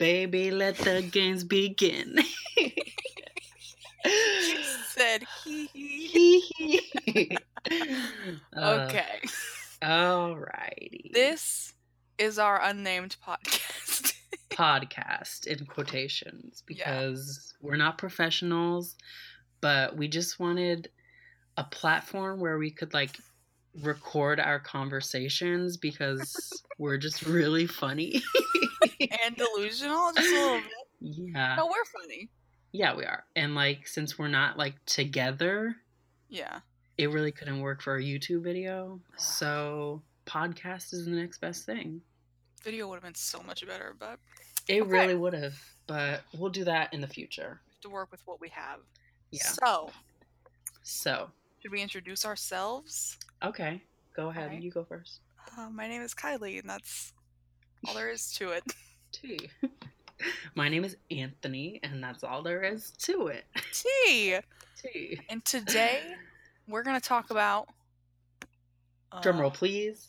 Baby, let the games begin. You said he. Hee hee. Uh, Okay. All righty. This is our unnamed podcast. podcast in quotations Yeah. because we're not professionals, but we just wanted a platform where we could like record our conversations because we're just really funny. and delusional, just a little bit. yeah. No, we're funny. Yeah, we are. And like since we're not like together, Yeah. it really couldn't work for a YouTube video. So podcast is the next best thing. Video would have been so much better, but It Okay. really would have, but we'll do that in the future. to work with what we have. Yeah. So, So, should we introduce ourselves? okay, go ahead. Alright. You go first. Uh, my name is Kylie, and that's all there is to it. T. My name is Anthony, and that's all there is to it. T. T. And today we're gonna talk about uh, Drum roll, please.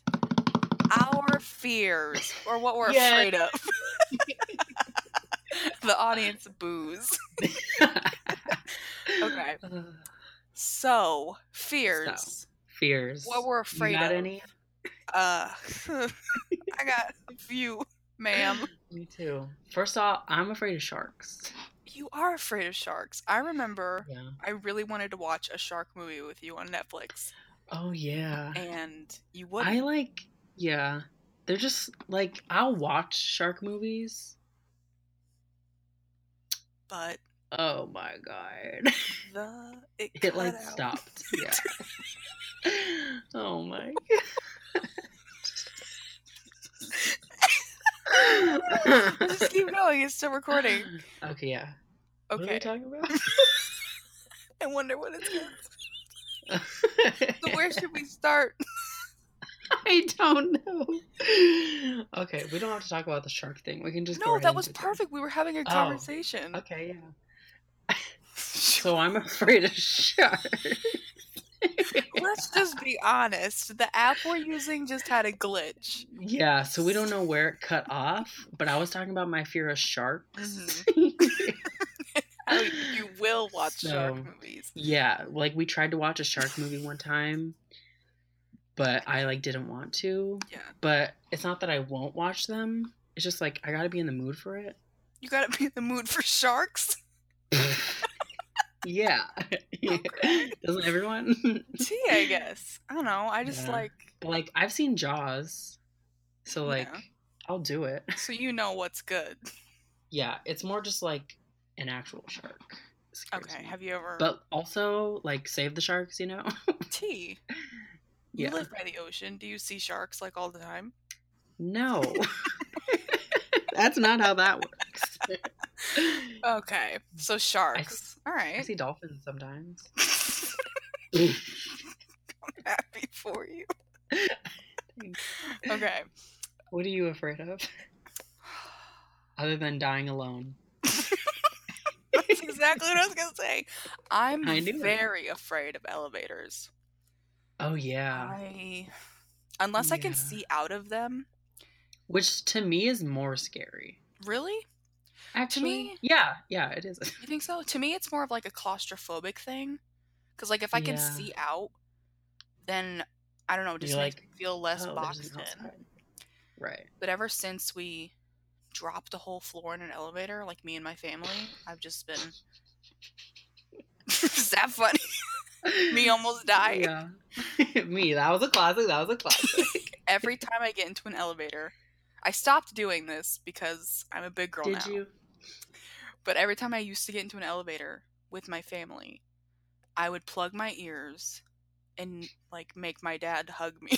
our fears or what we're Yeah. afraid of. the audience boos. Okay, so fears. so, fears. What we're You afraid got of. any? Uh, I got a few, ma'am. Me too. First off, I'm afraid of sharks. You are afraid of sharks. I remember Yeah. I really wanted to watch a shark movie with you on Netflix, Oh yeah. and you wouldn't. I like. Yeah. They're just like I'll watch shark movies. but Oh my god. the it, it like out. stopped. Yeah. oh my god Just keep going. It's still recording. Okay, yeah. okay What are we talking about? I wonder what it's gonna. So where should we start? I don't know. Okay, we don't have to talk about the shark thing. We can just go No, that was it. perfect. We were having a Oh, conversation. Okay, yeah. So I'm afraid of sharks. Let's just be honest. The app we're using just had a glitch. Yeah, so we don't know where it cut off, but I was talking about my fear of sharks. How mm-hmm. oh, you will watch shark movies. yeah, like we tried to watch a shark movie one time, but I like didn't want to. Yeah. But it's not that I won't watch them. It's just like I got to be in the mood for it. You gotta be in the mood for sharks. Yeah. Doesn't everyone? T, I guess. I don't know. I just Yeah. like. Like I've seen Jaws. So like Yeah. I'll do it. So you know what's good. Yeah, it's more just like an actual shark. Okay. me. Have you ever? But also like save the sharks, you know? T. You Yeah. live by the ocean. Do you see sharks like all the time? no. That's not how that works. Okay. So sharks. All I see dolphins sometimes. I'm happy for you. Okay. What are you afraid of? Other than dying alone. That's exactly what I was gonna say. I'm knew it. very afraid of elevators. Oh yeah. I unless I can see out of them. Which to me is more scary. Really? Actually, me- yeah, yeah, it is. You think so? To me, it's more of like a claustrophobic thing. Because like if I can Yeah. see out, then I don't know, it just You're makes like, me feel less Oh, boxed in. Right. But ever since we dropped a whole floor in an elevator, like me and my family, I've just been. Is that funny? me almost dying. Yeah. me. That was a classic. That was a classic. Every time I get into an elevator, I stopped doing this because I'm a big girl Did now. you? But every time I used to get into an elevator with my family, I would plug my ears and like make my dad hug me.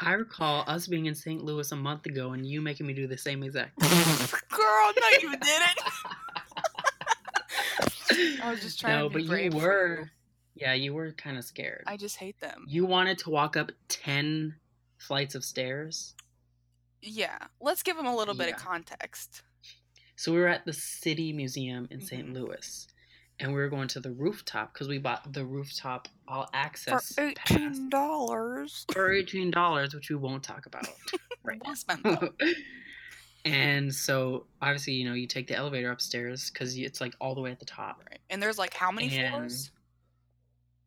I recall us being in St. Louis a month ago and you making me do the same exact. Girl, no, you didn't. I was just trying no, to be but brave you were. you. Yeah, you were kind of scared. I just hate them. You wanted to walk up ten flights of stairs. Yeah, let's give them a little bit of context. So we were at the City Museum in St. Mhm. Louis, and we were going to the rooftop because we bought the rooftop all access for eighteen dollars. for eighteen dollars, which we won't talk about right them. And so obviously, you know, you take the elevator upstairs because it's like all the way at the top. Right. And there's like how many And- floors?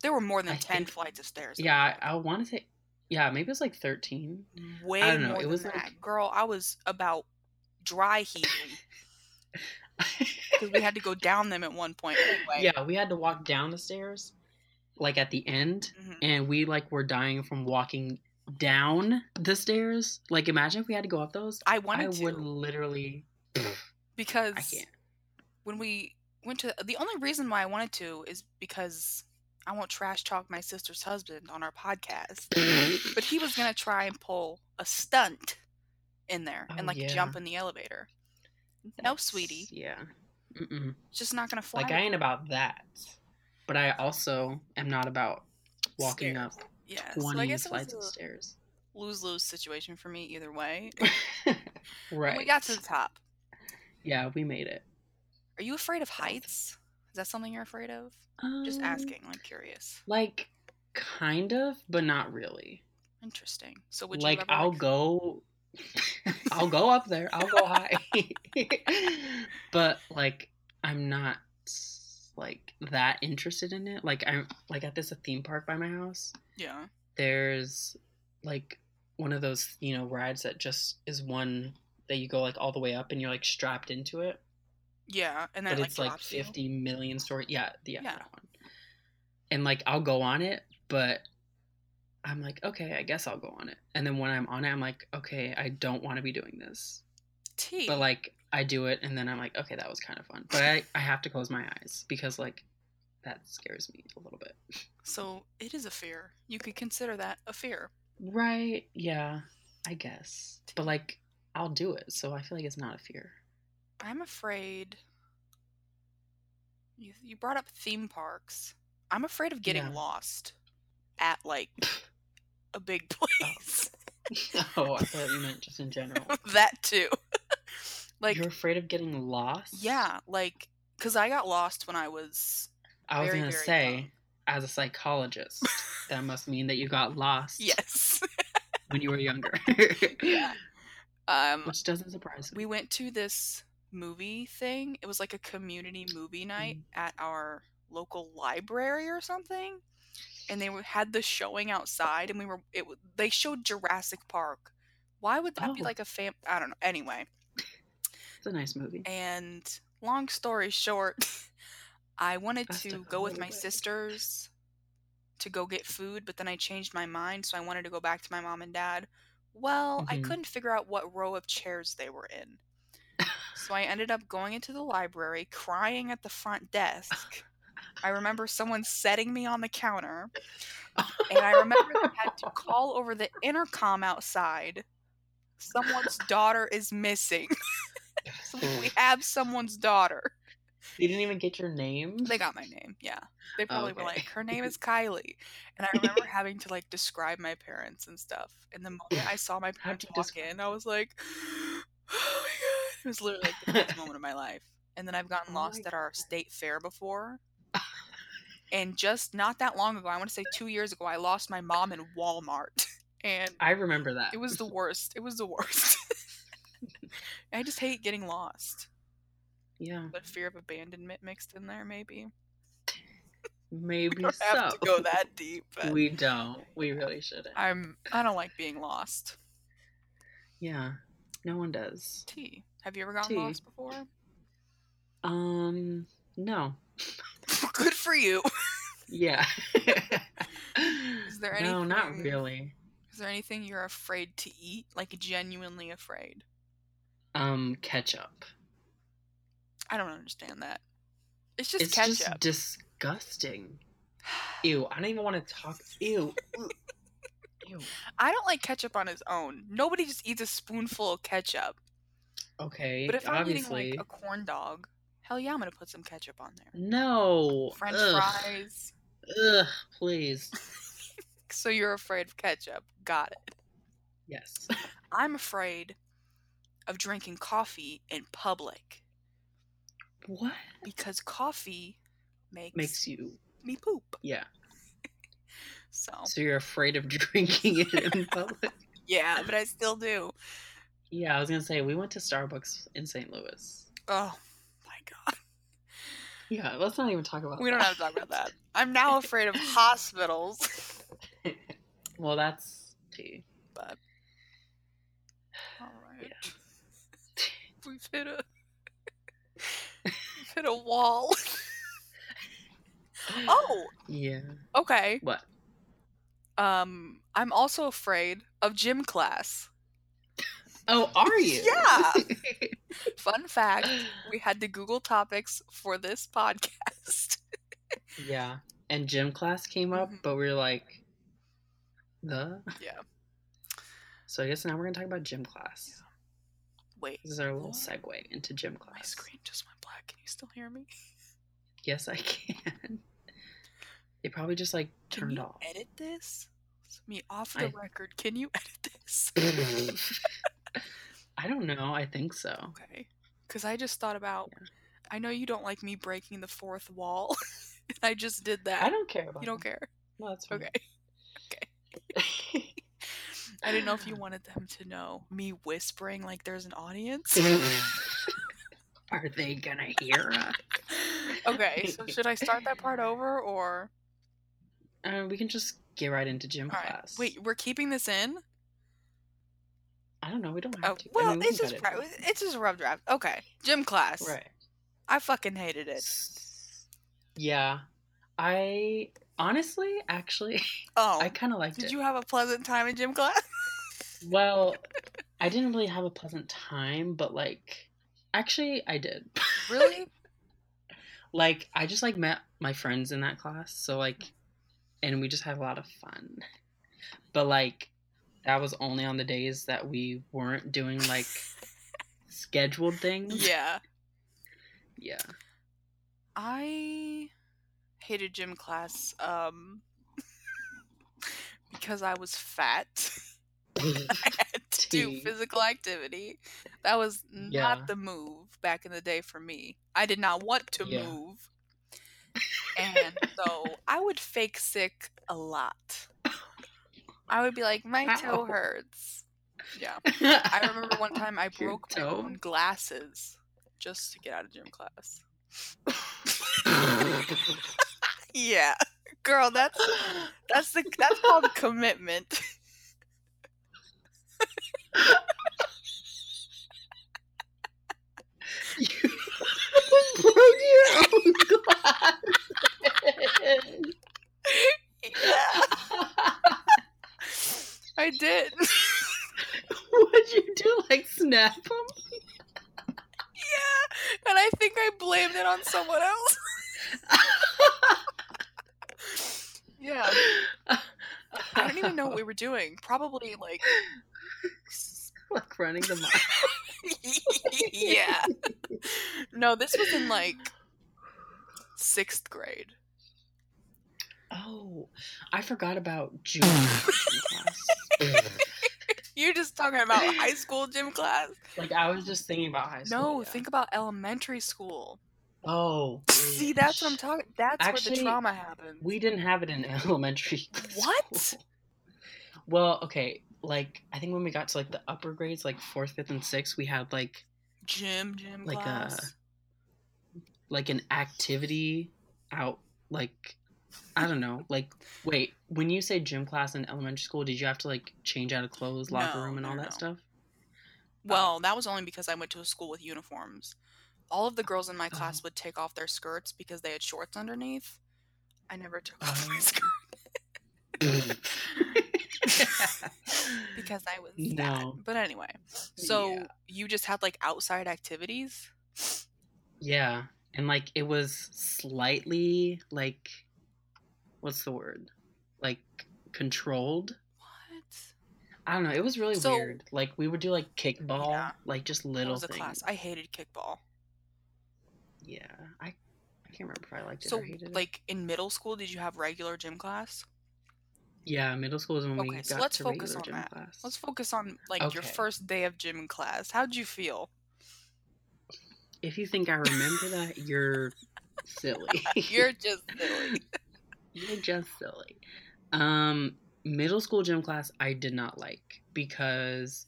There were more than I 10 think- flights of stairs. Yeah, I, I want to say, yeah, maybe it's like 13. Way I don't know, more it than was that. like- Girl, I was about dry heaving because we had to go down them at one point. Anyway. yeah, we had to walk down the stairs, like at the end, Mhm. and we like were dying from walking down the stairs. Like, imagine if we had to go up those. I I wanted to would literally. because I can't. when we went to the only reason why I wanted to is because I won't trash talk my sister's husband on our podcast. But he was gonna try and pull a stunt in there and Oh, like yeah. jump in the elevator. No, sweetie, Yeah. Mm-mm. it's just not gonna fly. Like I ain't about that, but I also am not about walking Stairs. up yeah, so I twenty guess flights of stairs. lose lose situation for me either way. right. We got to the top. Yeah, we made it. Are you afraid of heights? Is that something you're afraid of? Just Um, asking, like curious. Like, kind of, but not really. Interesting. So would like you ever I'll like, go I'll go up there. I'll go high. but like I'm not like that interested in it. Like I'm like at this a theme park by my house. Yeah. There's like one of those, you know, rides that just is one that you go like all the way up and you're like strapped into it. Yeah, and then But it, like it's like drops you. 50 million story. Yeah, yeah, Yeah. one. And like I'll go on it, but I'm like, okay, I guess I'll go on it. And then when I'm on it, I'm like, okay, I don't want to be doing this. T. But like I do it and then I'm like, okay, that was kind of fun. But I, I have to close my eyes because like that scares me a little bit. so it is a fear. You could consider that a fear. Right. Yeah, I guess. But like I'll do it, so I feel like it's not a fear. I'm afraid. You you brought up theme parks. I'm afraid of getting Yeah. lost at like a big place. oh, I thought you meant just in general. that too. like You're afraid of getting lost? yeah, like cuz I got lost when I was I was very, gonna very say, young. as a psychologist, that must mean that you got lost yes. when you were younger. yeah. Um Which doesn't surprise me. we went to this movie thing. It was like a community movie night Mm. at our local library or something. And they were- had the showing outside, and we were. It they showed Jurassic Park. Why would that be Oh. like a fam? I don't know. Anyway, It's a nice movie. and long story short, I wanted That's to go with my way. sisters to go get food, but then I changed my mind, so I wanted to go back to my mom and dad. Well, I Mhm. couldn't figure out what row of chairs they were in. So I ended up going into the library, crying at the front desk. I remember someone setting me on the counter, and I remember they had to call over the intercom outside. Someone's daughter is missing. so we have someone's daughter. They didn't even get your name. They got my name, yeah. They probably were like, her name is Kylie. And I remember having to like describe my parents and stuff. And the moment I saw my parents walk describe- in, I was like, oh my god. It was literally like the best moment of my life. And then I've gotten Oh lost at our state fair before. And just not that long ago, I want to say two years ago, I lost my mom in Walmart. And I remember that. it was the worst. It was the worst. I just hate getting lost. yeah, But fear of abandonment mixed in there, maybe. maybe don't so. have to go that deep. But We don't. We really shouldn't. I'm I don't like being lost. yeah, no one does. T. Have you ever gotten T. lost before? Um, no. Good for you. Yeah. Is there No, not anything- really. Is there anything you're afraid to eat? Like genuinely afraid? Um, ketchup. I don't understand that. It's just it's ketchup. just disgusting. Ew, I don't even want to talk. Ew. Ew. I don't like ketchup on its own. Nobody just eats a spoonful of ketchup. Okay, But if I'm obviously. eating like a corn dog, hell yeah, I'm gonna put some ketchup on there. No. French Ugh. fries. Ugh, please. So you're afraid of ketchup. Got it. Yes. I'm afraid of drinking coffee in public What because coffee makes, makes you? me poop. Yeah. So So you're afraid of drinking it in public? yeah, but I still do. Yeah, I was gonna say we went to Starbucks in St. Louis. Oh god. Yeah, let's not even talk about. That. We don't have to talk about that. I'm now afraid of hospitals. well, that's tea. But all right. Yeah. We've hit a we've hit a wall. oh, Yeah. okay. What? Um, I'm also afraid of gym class. Oh, are you? Yeah. Fun fact: we had to Google topics for this podcast. yeah. And gym class came up, Mhm. but we were like, the. Yeah. So I guess now we're gonna talk about gym class. Wait, This is our little What? segue into gym class. my screen just went black. Can you still hear me? Yes, I can. It probably just like Can turned you off. edit this? Me off the I- record. Can you edit this? I don't know. I think so. Okay. Because I just thought about. Yeah. I know you don't like me breaking the fourth wall. and I just did that. I don't care about. You don't care. No, that's fine. Okay. I didn't know if you wanted them to know me whispering like there's an audience. Are they gonna hear us? okay, so should I start that part over or? Uh, we can just get right into gym All right. class. Wait, we're keeping this in? I don't know. We don't have Oh, to. I well, mean, we it's just pri- it. it's just a rough draft. Okay, gym class. right. I fucking hated it. Yeah, I honestly, actually, Oh, I kind of liked did it. Did you have a pleasant time in gym class? Well, I didn't really have a pleasant time, but like, actually, I did. really? like, I just like met my friends in that class, so like, and we just had a lot of fun. But like, that was only on the days that we weren't doing like scheduled things. yeah. Yeah. I hated gym class um because I was fat. I had to do physical activity. That was not Yeah. the move back in the day for me. I did not want to Yeah. move. And so I would fake sick a lot. I would be like, my toe Ow. hurts. Yeah. I remember one time I Your broke my own glasses just to get out of gym class. Yeah. Girl, that's that's the that's called commitment. you broke your own glasses. Yeah, I did. What'd you do? Like snap them? Yeah, and I think I blamed it on someone else. Yeah, I don't even know what we were doing. Probably like like running the mile. yeah. No, this was in like sixth grade. Oh, I forgot about June class. You're just talking about high school gym class. Like I was just thinking about high school. No, yeah. think about elementary school. Oh, See, that's what I'm talking. That's where the trauma happens. We didn't have it in elementary. What? school. Well, okay. Like I think when we got to like the upper grades, like fourth, fifth, and sixth, we had like Gym, gym Like uh, a- like an activity out. Like I don't know. Like wait, when you say gym class in elementary school, did you have to like change out of clothes, locker No, room, and no, all no. that stuff? Well, oh. that was only because I went to a school with uniforms. All of the girls in my oh. class Oh. would take off their skirts because they had shorts underneath. I never took off my Oh. skirt because I was No. fat. But anyway, so Yeah. you just had like outside activities. Yeah, and like it was slightly like what's the word? Like controlled. What? I don't know. It was really So- weird. Like we would do like kickball, Yeah. like just little things. class. I hated kickball. Yeah, I I can't remember if I liked it So, or hated it. like in middle school, did you have regular gym class? Yeah, middle school is when we Okay, got so let's to focus regular on gym that. class. Let's focus on like your first day of gym class. How'd you feel? If you think I remember that, you're silly. You're just silly. You're just silly. Um, middle school gym class I did not like because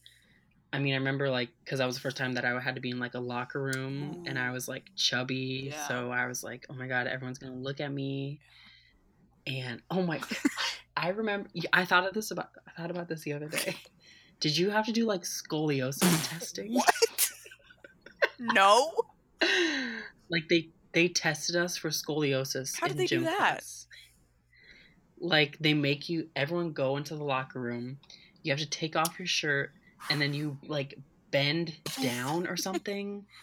I mean, I remember like because that was the first time that I had to be in like a locker room, and I was like chubby, Yeah. so I was like, oh my god, everyone's gonna look at me, and oh my, I remember I thought of this about I thought about this the other day. Did you have to do like scoliosis testing? What? no. like they they tested us for scoliosis. How did they do that? class. Like they make you everyone go into the locker room. You have to take off your shirt and then you like bend down or something.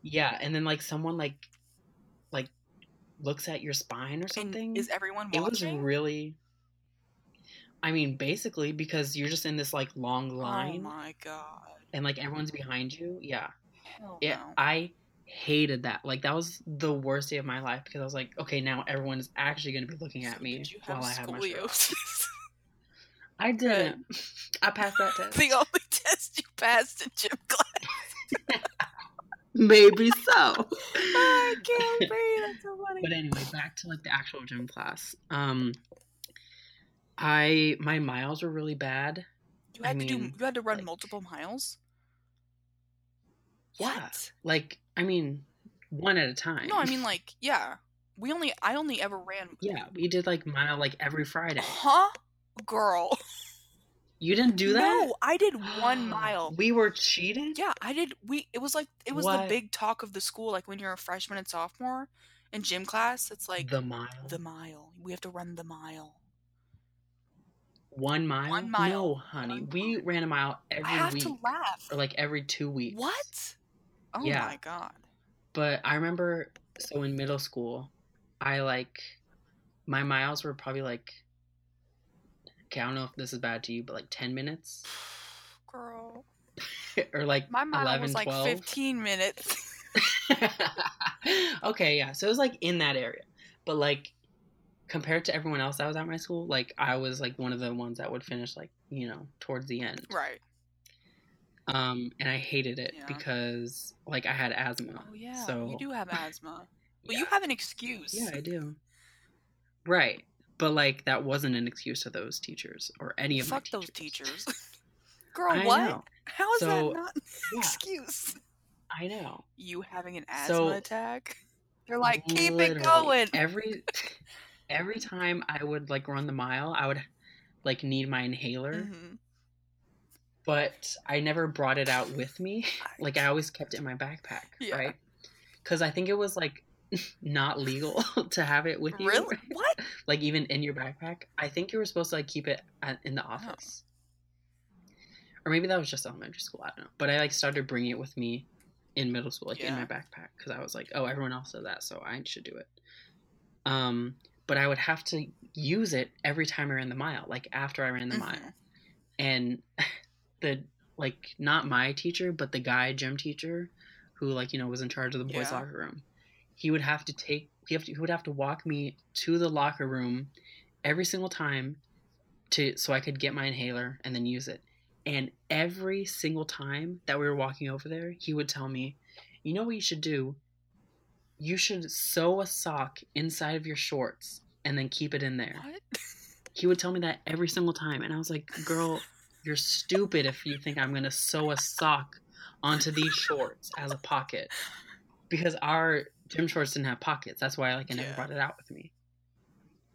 Yeah, and then like someone like like looks at your spine or And something. is everyone it was really I mean, basically because you're just in this like long oh line. Oh my god. and like everyone's behind you. Yeah. Hell Yeah, no. I hated that. Like that was the worst day of my life because I was like, okay, now everyone is actually going to be looking at me have while I have my scoliosis? I didn't. I passed that test. the only test you passed in gym class. Maybe so. I can't breathe. That's so funny. but anyway, back to like the actual gym class. Um, I my miles were really bad. you I had to do. You had to run like- multiple miles. Yeah. What? Like I mean, one at a time. No, I mean like yeah. We only. I only ever ran. yeah, we did like mile like every Friday. Huh, girl? You didn't do that. No, I did one mile. We were cheated. Yeah, I did. We it was like it was the big talk of the school. Like when you're a freshman and sophomore in gym class, it's like the mile. the mile. We have to run the mile. One mile? One mile. No, honey. One We ran a mile every I have week. to laugh. Or like every two weeks. What? Oh Yeah. my god. But I remember, so in middle school, I like, my miles were probably like, okay, I don't know if this is bad to you, but like 10 minutes? Girl. or like My mile 11, was like 12? 15 minutes. okay, yeah. So it was like in that area. But like, compared to everyone else that was at my school, like I was like one of the ones that would finish like, you know, towards the end. right. Um, and I hated it Yeah. because like I had asthma. Oh yeah. So you do have asthma. Well, yeah. you have an excuse. Yeah, I do. Right. But like that wasn't an excuse to those teachers or any of Fuck those teachers. teachers. Girl, I what? know. How is So, that not an yeah. excuse? I know. You having an asthma So- attack? They're like, keep it going. Every every time I would like run the mile, I would like need my inhaler, Mhm. But I never brought it out with me. Like I always kept it in my backpack, Yeah. right? Cuz I think it was like not legal to have it with you. Really? What? like even in your backpack. I think you were supposed to like keep it at, in the office, or maybe that was just elementary school. I don't know. But I like started bringing it with me in middle school, like in my backpack, because I was like, oh, everyone else does that, so I should do it. Um, but I would have to use it every time I ran the mile, like after I ran the mile, Mhm. and the like not my teacher, but the guy gym teacher, who like you know was in charge of the boys' Yeah. locker room. He would have to take he have to, he would have to walk me to the locker room every single time to so I could get my inhaler and then use it. And every single time that we were walking over there, he would tell me, "You know what you should do? You should sew a sock inside of your shorts and then keep it in there." What? He would tell me that every single time, and I was like, "Girl, you're stupid if you think I'm gonna sew a sock onto these shorts as a pocket." Because our gym shorts didn't have pockets. That's why I like I never Yeah. brought it out with me.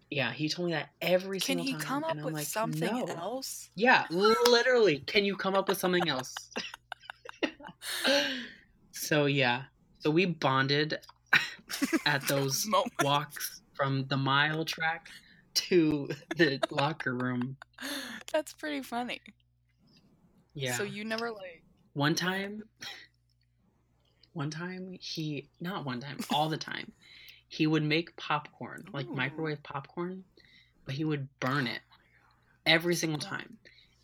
Yeah, he told me that every Can single time. Can he come up with like, something no. else? Yeah, literally. Can you come up with something else? so yeah, so we bonded at those walks from the mile track to the locker room. That's pretty funny. Yeah. So you never like. one time, one time he not one time, all the time, he would make popcorn, like Ooh. microwave popcorn, but he would burn it every single time.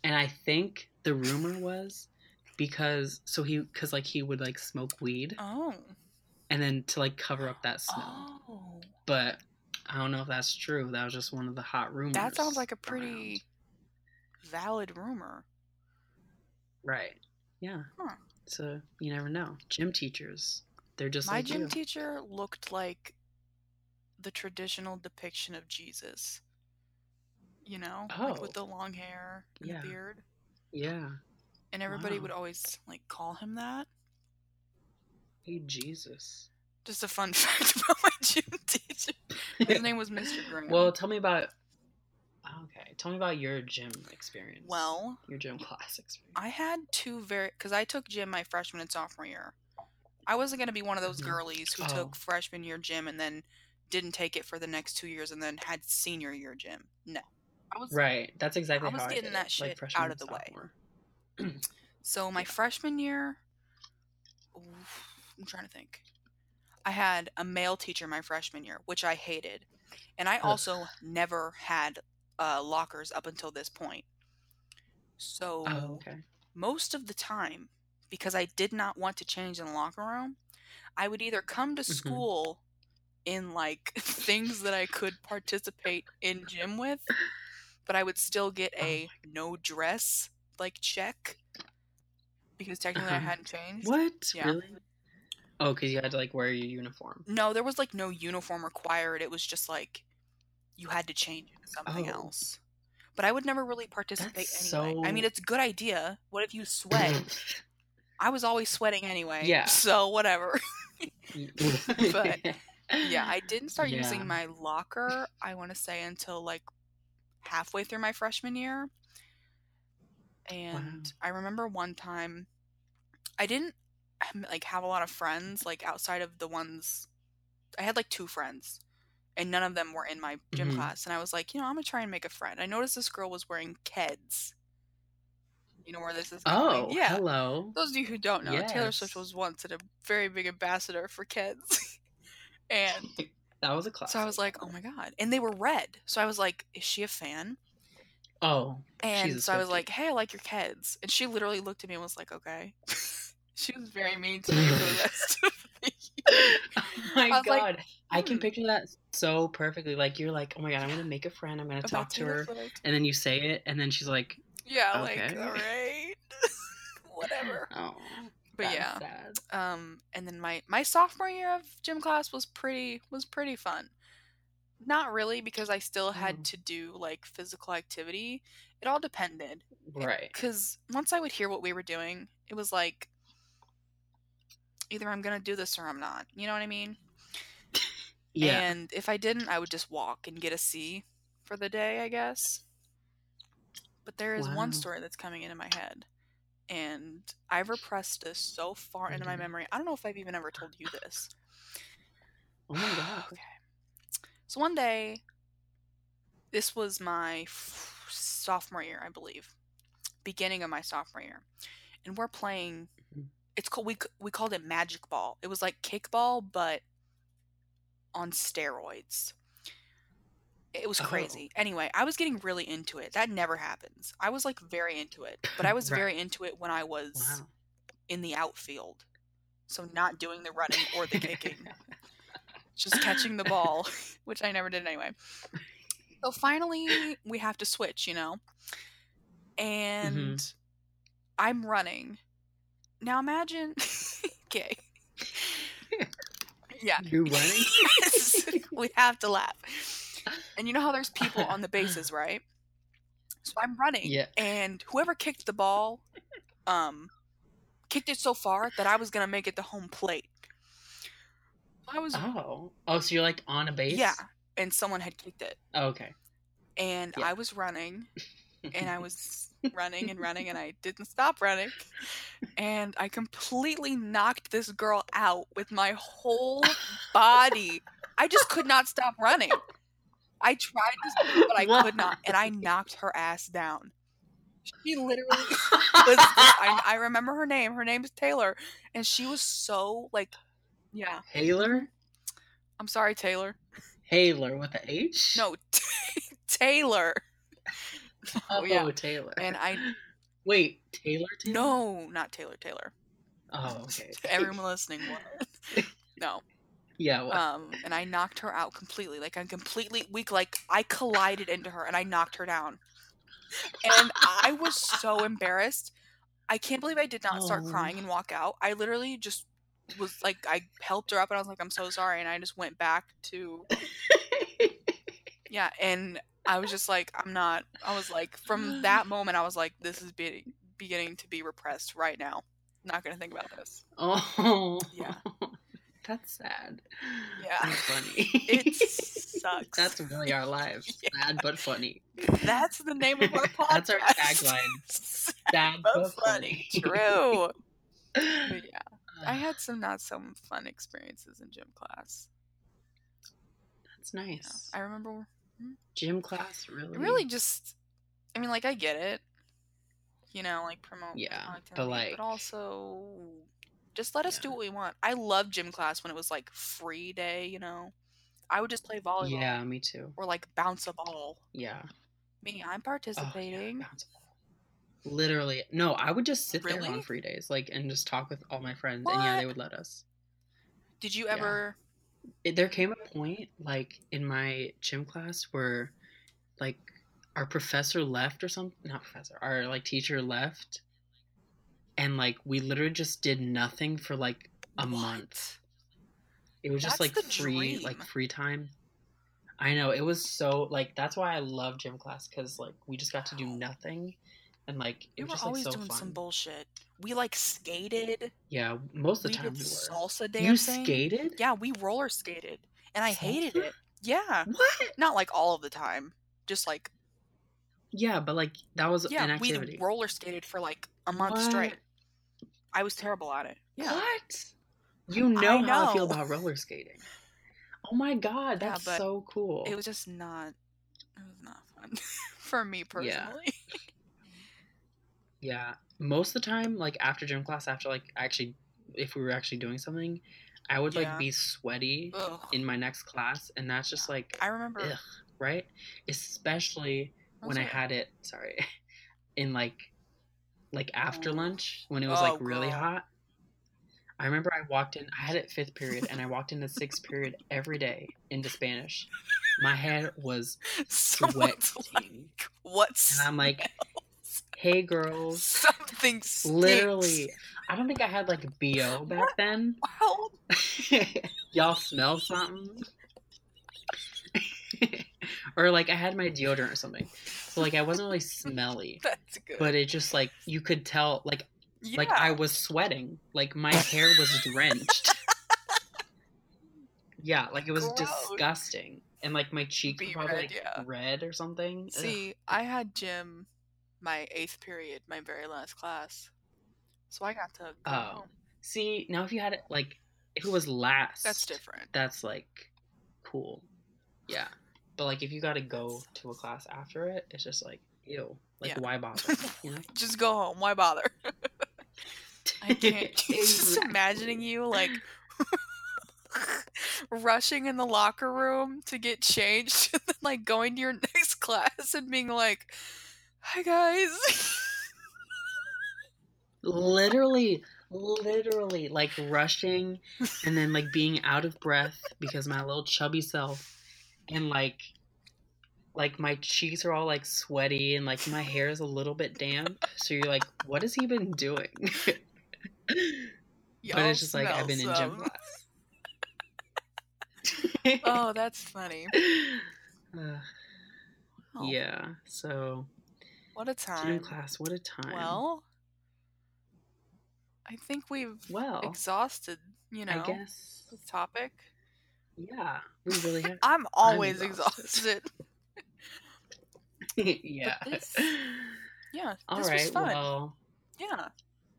And I think the rumor was because so he because like he would like smoke weed Oh. and then to like cover up that smell. Oh. But I don't know if that's true. That was just one of the hot rumors. That sounds like a around. pretty valid rumor. right. Yeah. Huh. So you never know. Gym teachers, they're just My like gym you. teacher looked like the traditional depiction of Jesus. You know, like with Oh. the long hair and Yeah. the beard. yeah. and everybody Wow. would always like call him that. Hey Jesus. Just a fun fact about my gym teacher. His name was Mr. Graham. Well, tell me about. Okay, tell me about your gym experience. well, your gym class experience. I had two very because I took gym my freshman and sophomore year. I wasn't gonna be one of those Mhm. girlies who Oh. took freshman year gym and then didn't take it for the next two years and then had senior year gym. No, I was Right, that's exactly how I was how getting I did that it, shit like freshman out of the way. So my Yeah. freshman year, oof, I'm trying to think. I had a male teacher my freshman year, which I hated, and I also never had uh, lockers up until this point. So Oh, okay. most of the time, because I did not want to change in the locker room, I would either come to Mhm. school in like things that I could participate in gym with, but I would still get Oh a no dress like check because technically I Uh-huh. hadn't changed. What? Yeah. Really? Oh, because you had to like wear your uniform. No, there was like no uniform required. It was just like you had to change into something Oh. else. But I would never really participate That's anyway. I mean, it's a good idea. What if you sweat? I was always sweating anyway. Yeah. So whatever. But, yeah, I didn't start Yeah. using my locker, I want to say, until like halfway through my freshman year. And Wow. I remember one time I didn't like have a lot of friends like outside of the ones I had like two friends and none of them were in my gym Mhm. class and I was like, you know, I'm going to try and make a friend. I noticed this girl was wearing Keds. You know where this is going? Oh, yeah. hello. Those of you who don't know, Taylor Swift was once a very big ambassador for Keds. and That was a class. so I was like, oh my god. And they were red. So I was like, is she a fan? oh, And so I was like, hey, I like your Keds. And she literally looked at me and was like, okay. she was very mean to me for the rest of the year. oh my I was like, god, I can hmm. picture that so perfectly. Like you're like, oh my god, I'm gonna make a friend. I'm gonna About talk to her, and then you say it, and then she's like, Yeah, Okay. like, all right. Whatever. oh, But yeah. sad. Um, and then my my sophomore year of gym class was pretty was pretty fun. Not really because I still had Oh. to do like physical activity. It all depended. Right. Because once I would hear what we were doing, it was like either I'm gonna do this or I'm not. You know what I mean? Yeah. And if I didn't, I would just walk and get a C for the day, I guess. But there is Wow. one story that's coming into my head. And I've repressed this so far into my Mhm. memory. I don't know if I've even ever told you this. oh my god. okay. So one day, this was my f- sophomore year, I believe, beginning of my sophomore year, and we're playing. It's called we we called it magic ball. It was like kickball, but on steroids. It was Oh. crazy. Anyway, I was getting really into it. That never happens. I was like very into it, but I was Right. very into it when I was Wow. in the outfield. So not doing the running or the kicking just catching the ball, which I never did anyway. So finally, we have to switch, you know? And mm-hmm. I'm running. Now imagine. okay. yeah. You're running. We have to laugh. And you know how there's people on the bases, right? So I'm running. Yeah. And whoever kicked the ball, um, kicked it so far that I was gonna make it to home plate. I was Oh. Oh, so you're like on a base? yeah, and someone had kicked it. Oh, okay. and Yeah. I was running and I was running and running and I didn't stop running and I completely knocked this girl out with my whole body. I just could not stop running. I tried to, but I could not, and I knocked her ass down. She literally was. I, I remember her name. Her name is Taylor, and she was so like, yeah. Taylor? I'm sorry, Taylor. Taylor with a H? No, Taylor. Oh, yeah. Taylor. And I Wait, Taylor? Taylor? No, not Taylor Taylor. Oh, okay. Everyone listening, what? No. Yeah. Well, Um, and I knocked her out completely. Like I'm completely weak. Like I collided into her and I knocked her down. And I was so embarrassed. I can't believe I did not start Oh. crying and walk out. I literally just was like, I helped her up and I was like, I'm so sorry. And I just went back to, yeah. And I was just like, I'm not, I was like, from that moment, I was like, this is being, beginning to be repressed right now. Not gonna think about this. Oh, Yeah. That's sad. Yeah. That's funny. It sucks. That's really our lives. Sad but funny. That's the name of our podcast. That's our tagline. Sad Sad but but funny. funny. True. But yeah, I had some not so fun experiences in gym class. That's nice. I remember Gym class, really? really just I mean like I get it. You know, like promote Yeah, content, but, like- but also just let us do what we want. I love gym class when it was like free day, you know. I would just play volleyball Yeah, me too. or like bounce a ball. Yeah. Me, I'm Oh, yeah, participating. bounce ball. Literally, no. I would just sit there on free days, like, and just talk with all my friends, and yeah, they would let us. Did you ever there came a point like in my gym class where like our professor left or something not professor our like teacher left. And like we literally just did nothing for like a month. It was just like free like free time. I know it was so like that's why i love gym class because like we just got to do nothing and like We it was were just like always so doing fun some bullshit. We like skated. yeah most of We the time did we were salsa you skated Yeah, we roller skated, and I hated it. Yeah, what not like all of the time. Just like yeah but like that was yeah, an we activity roller skated for like a month What? straight. I was terrible at it. Yeah, What? You know, I how I feel about roller skating. Oh my god, that's but so cool. it was just not. It was not fun for me personally. yeah. Most of the time, like after gym class, after like actually if we were actually doing something, I would Yeah. like be sweaty Ugh. in my next class and that's just like I remember. ugh, right? Especially when I had it sorry. In like like after oh. lunch when it was Oh, like really girl. hot. I remember I walked in I had it fifth period and I walked into sixth period every day into Spanish. My hair was Someone's like, sweating. "What's And I'm like, hey girls. something?" Stinks. Literally, I don't think I had like BO back then. Y'all smell something? or like I had my deodorant or something. So like I wasn't really smelly. That's good. But it just like you could tell like yeah. like I was sweating. Like my hair was drenched. yeah, like it was Gross. disgusting. And like my cheeks Be were probably red, like yeah. red or something. Ugh. See, I had gym my eighth period, my very last class. So I got to go Oh. home. See, now if you had it like if it was last That's different. that's like cool. Yeah. But like if you gotta go to a class after it, it's just like ew. Like Yeah. why bother? You know? Just go home. Why bother? I can't. Just imagining you like rushing in the locker room to get changed, and then like going to your next class and being like, "Hi guys." literally literally like rushing and then like being out of breath because my little chubby self and like like my cheeks are all like sweaty and like my hair is a little bit damp. So you're like what has he been doing? But it's just like i've been in gym class. Oh, that's funny. Uh, Oh, yeah so What a gym time. class what a time Well, I think we've well exhausted, you know, i guess the topic. yeah we really have I'm always exhausted. exhausted. yeah this- Yeah, all this right was fun. well yeah,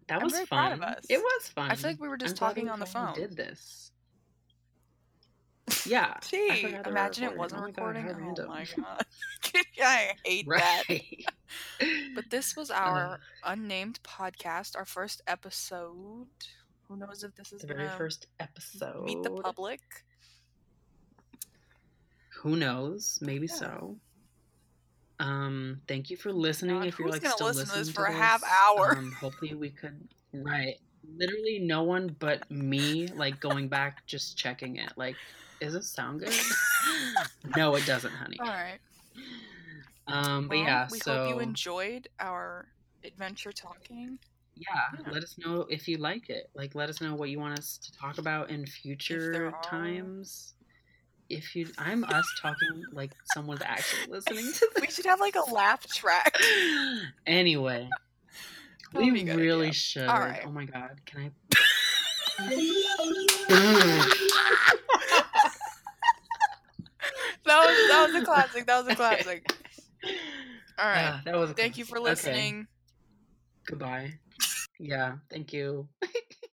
That I'm was fun. proud of us. It was fun. I feel like we were just I'm talking on the phone. Did this? Yeah. Gee, forgot they were imagine it wasn't Oh my God, recording. oh my god, I hate that. But this was our unnamed podcast, our first episode. Who knows if this is the very first episode. meet the public? Who knows? Maybe Yeah. so. Um, thank you for listening. God, if you're like gonna still listen to listening this for a half this. hour? Um, hopefully we could. Right. Literally no one but me. Like going back, just checking it. Like, does it sound good? no, it doesn't, honey. All right. Um, but Well, yeah. we so hope you enjoyed our adventure talking. yeah, Yeah. let us know if you like it. Like, let us know what you want us to talk about in future are- times. If you, I'm us talking like someone's actually listening to this. We should have like a laugh track. anyway, we good really should. Alright. Oh my god, can I? That was that was a classic. That was a classic. All right. Ah, that was. Thank you for classic. Okay, listening. Goodbye. Yeah, thank you.